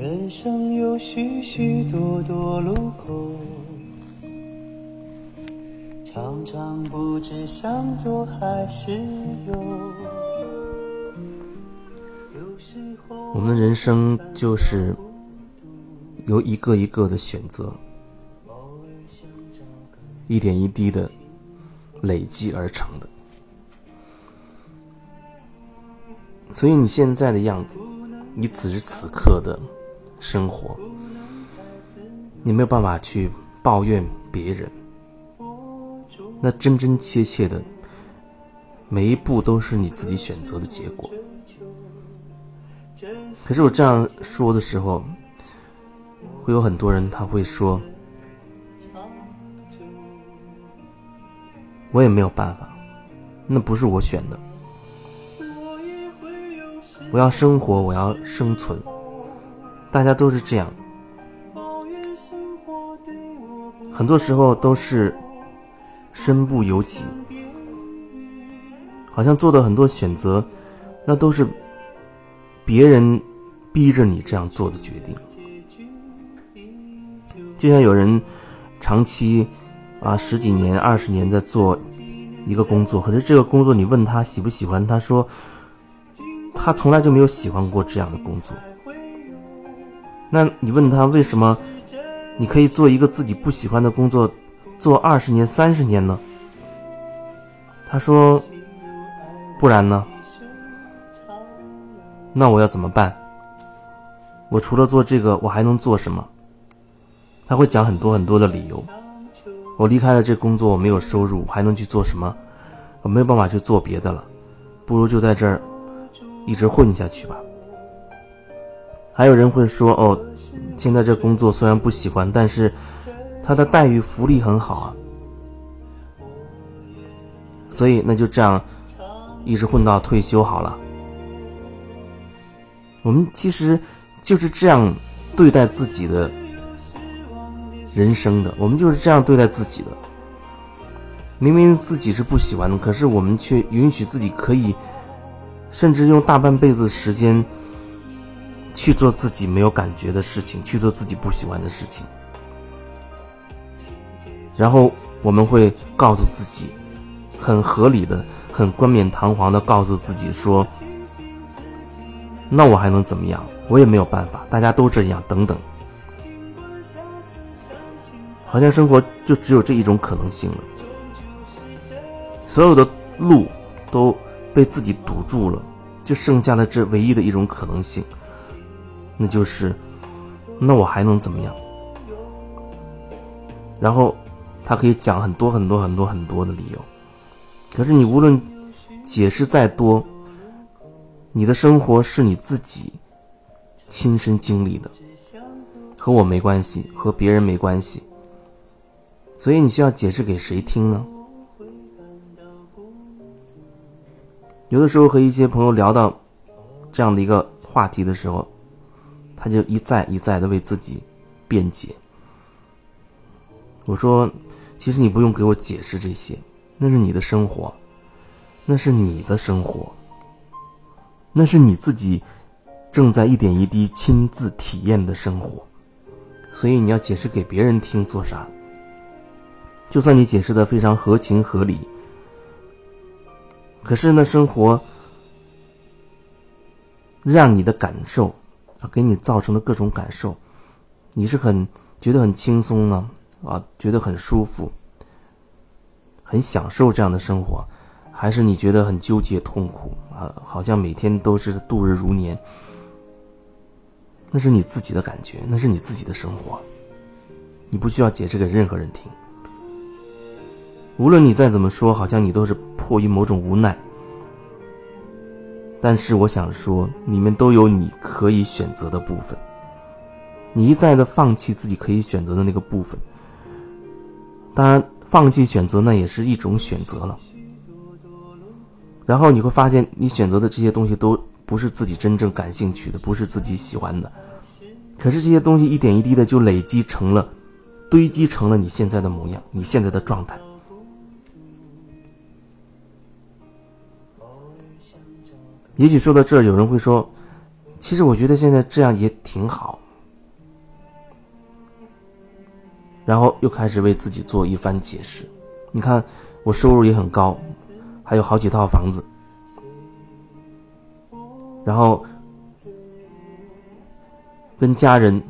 人生有许许多多路口，常常不知向左还是右。有时候我们的人生就是由一个一个的选择，一点一滴的累积而成的。所以你现在的样子，你此时此刻的生活，你没有办法去抱怨别人。那真真切切的，每一步都是你自己选择的结果。可是我这样说的时候，会有很多人他会说，我也没有办法，那不是我选的。我要生活，我要生存，大家都是这样。很多时候都是身不由己，好像做的很多选择，那都是别人逼着你这样做的决定。就像有人长期啊十几年、二十年在做一个工作，可是这个工作你问他喜不喜欢，他说。他从来就没有喜欢过这样的工作。那你问他为什么你可以做一个自己不喜欢的工作，做二十年、三十年呢？他说：“不然呢？那我要怎么办？我除了做这个，我还能做什么？”他会讲很多很多的理由。我离开了这工作，我没有收入，还能去做什么？我没有办法去做别的了，不如就在这儿。一直混下去吧。还有人会说：“哦，现在这工作虽然不喜欢，但是他的待遇、福利很好啊。”所以那就这样一直混到退休好了。我们其实就是这样对待自己的人生的，我们就是这样对待自己的。明明自己是不喜欢的，可是我们却允许自己可以。甚至用大半辈子时间去做自己没有感觉的事情，去做自己不喜欢的事情，然后我们会告诉自己，很合理的、很冠冕堂皇的告诉自己说：“那我还能怎么样？我也没有办法，大家都这样。”等等，好像生活就只有这一种可能性了，所有的路都。被自己堵住了，就剩下了这唯一的一种可能性，那就是，那我还能怎么样？然后他可以讲很多很多很多很多的理由，可是你无论解释再多，你的生活是你自己亲身经历的，和我没关系，和别人没关系，所以你需要解释给谁听呢？有的时候和一些朋友聊到这样的一个话题的时候，他就一再一再的为自己辩解。我说：“其实你不用给我解释这些，那是你的生活，那是你的生活，那是你自己正在一点一滴亲自体验的生活。所以你要解释给别人听做啥？就算你解释的非常合情合理。”可是呢，生活让你的感受啊，给你造成的各种感受，你是很觉得很轻松呢啊，觉得很舒服，很享受这样的生活，还是你觉得很纠结痛苦啊？好像每天都是度日如年，那是你自己的感觉，那是你自己的生活，你不需要解释给任何人听。无论你再怎么说，好像你都是迫于某种无奈。但是我想说，你们都有你可以选择的部分。你一再的放弃自己可以选择的那个部分，当然，放弃选择那也是一种选择了。然后你会发现，你选择的这些东西都不是自己真正感兴趣的，不是自己喜欢的。可是这些东西一点一滴的就累积成了，堆积成了你现在的模样，你现在的状态。也许说到这儿有人会说其实我觉得现在这样也挺好。然后又开始为自己做一番解释。你看我收入也很高还有好几套房子。然后跟家人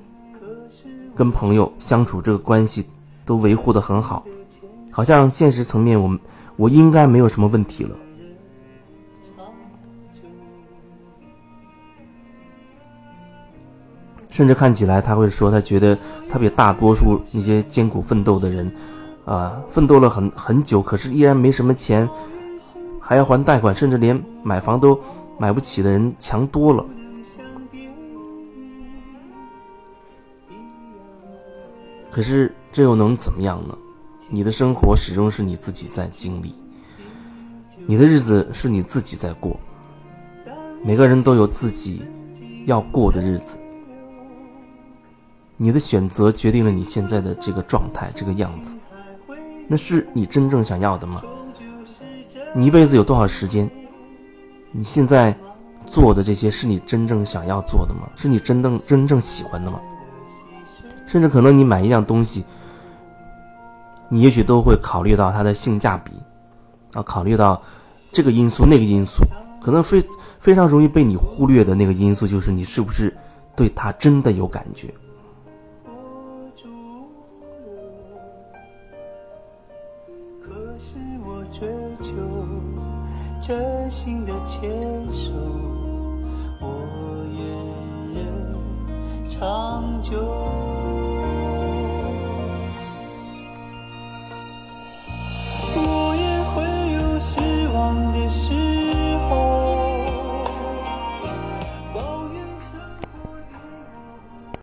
跟朋友相处这个关系都维护的很好。好像现实层面我们我应该没有什么问题了。甚至看起来，他会说，他觉得他比大多数那些艰苦奋斗的人，啊，奋斗了很很久，可是依然没什么钱，还要还贷款，甚至连买房都买不起的人强多了。可是这又能怎么样呢？你的生活始终是你自己在经历，你的日子是你自己在过。每个人都有自己要过的日子。你的选择决定了你现在的这个状态，这个样子，那是你真正想要的吗？你一辈子有多少时间？你现在做的这些是你真正想要做的吗？是你真正真正喜欢的吗？甚至可能你买一样东西，你也许都会考虑到它的性价比，啊，考虑到这个因素那个因素，可能非非常容易被你忽略的那个因素，就是你是不是对它真的有感觉。是我追求真心的牵手，我愿人长久。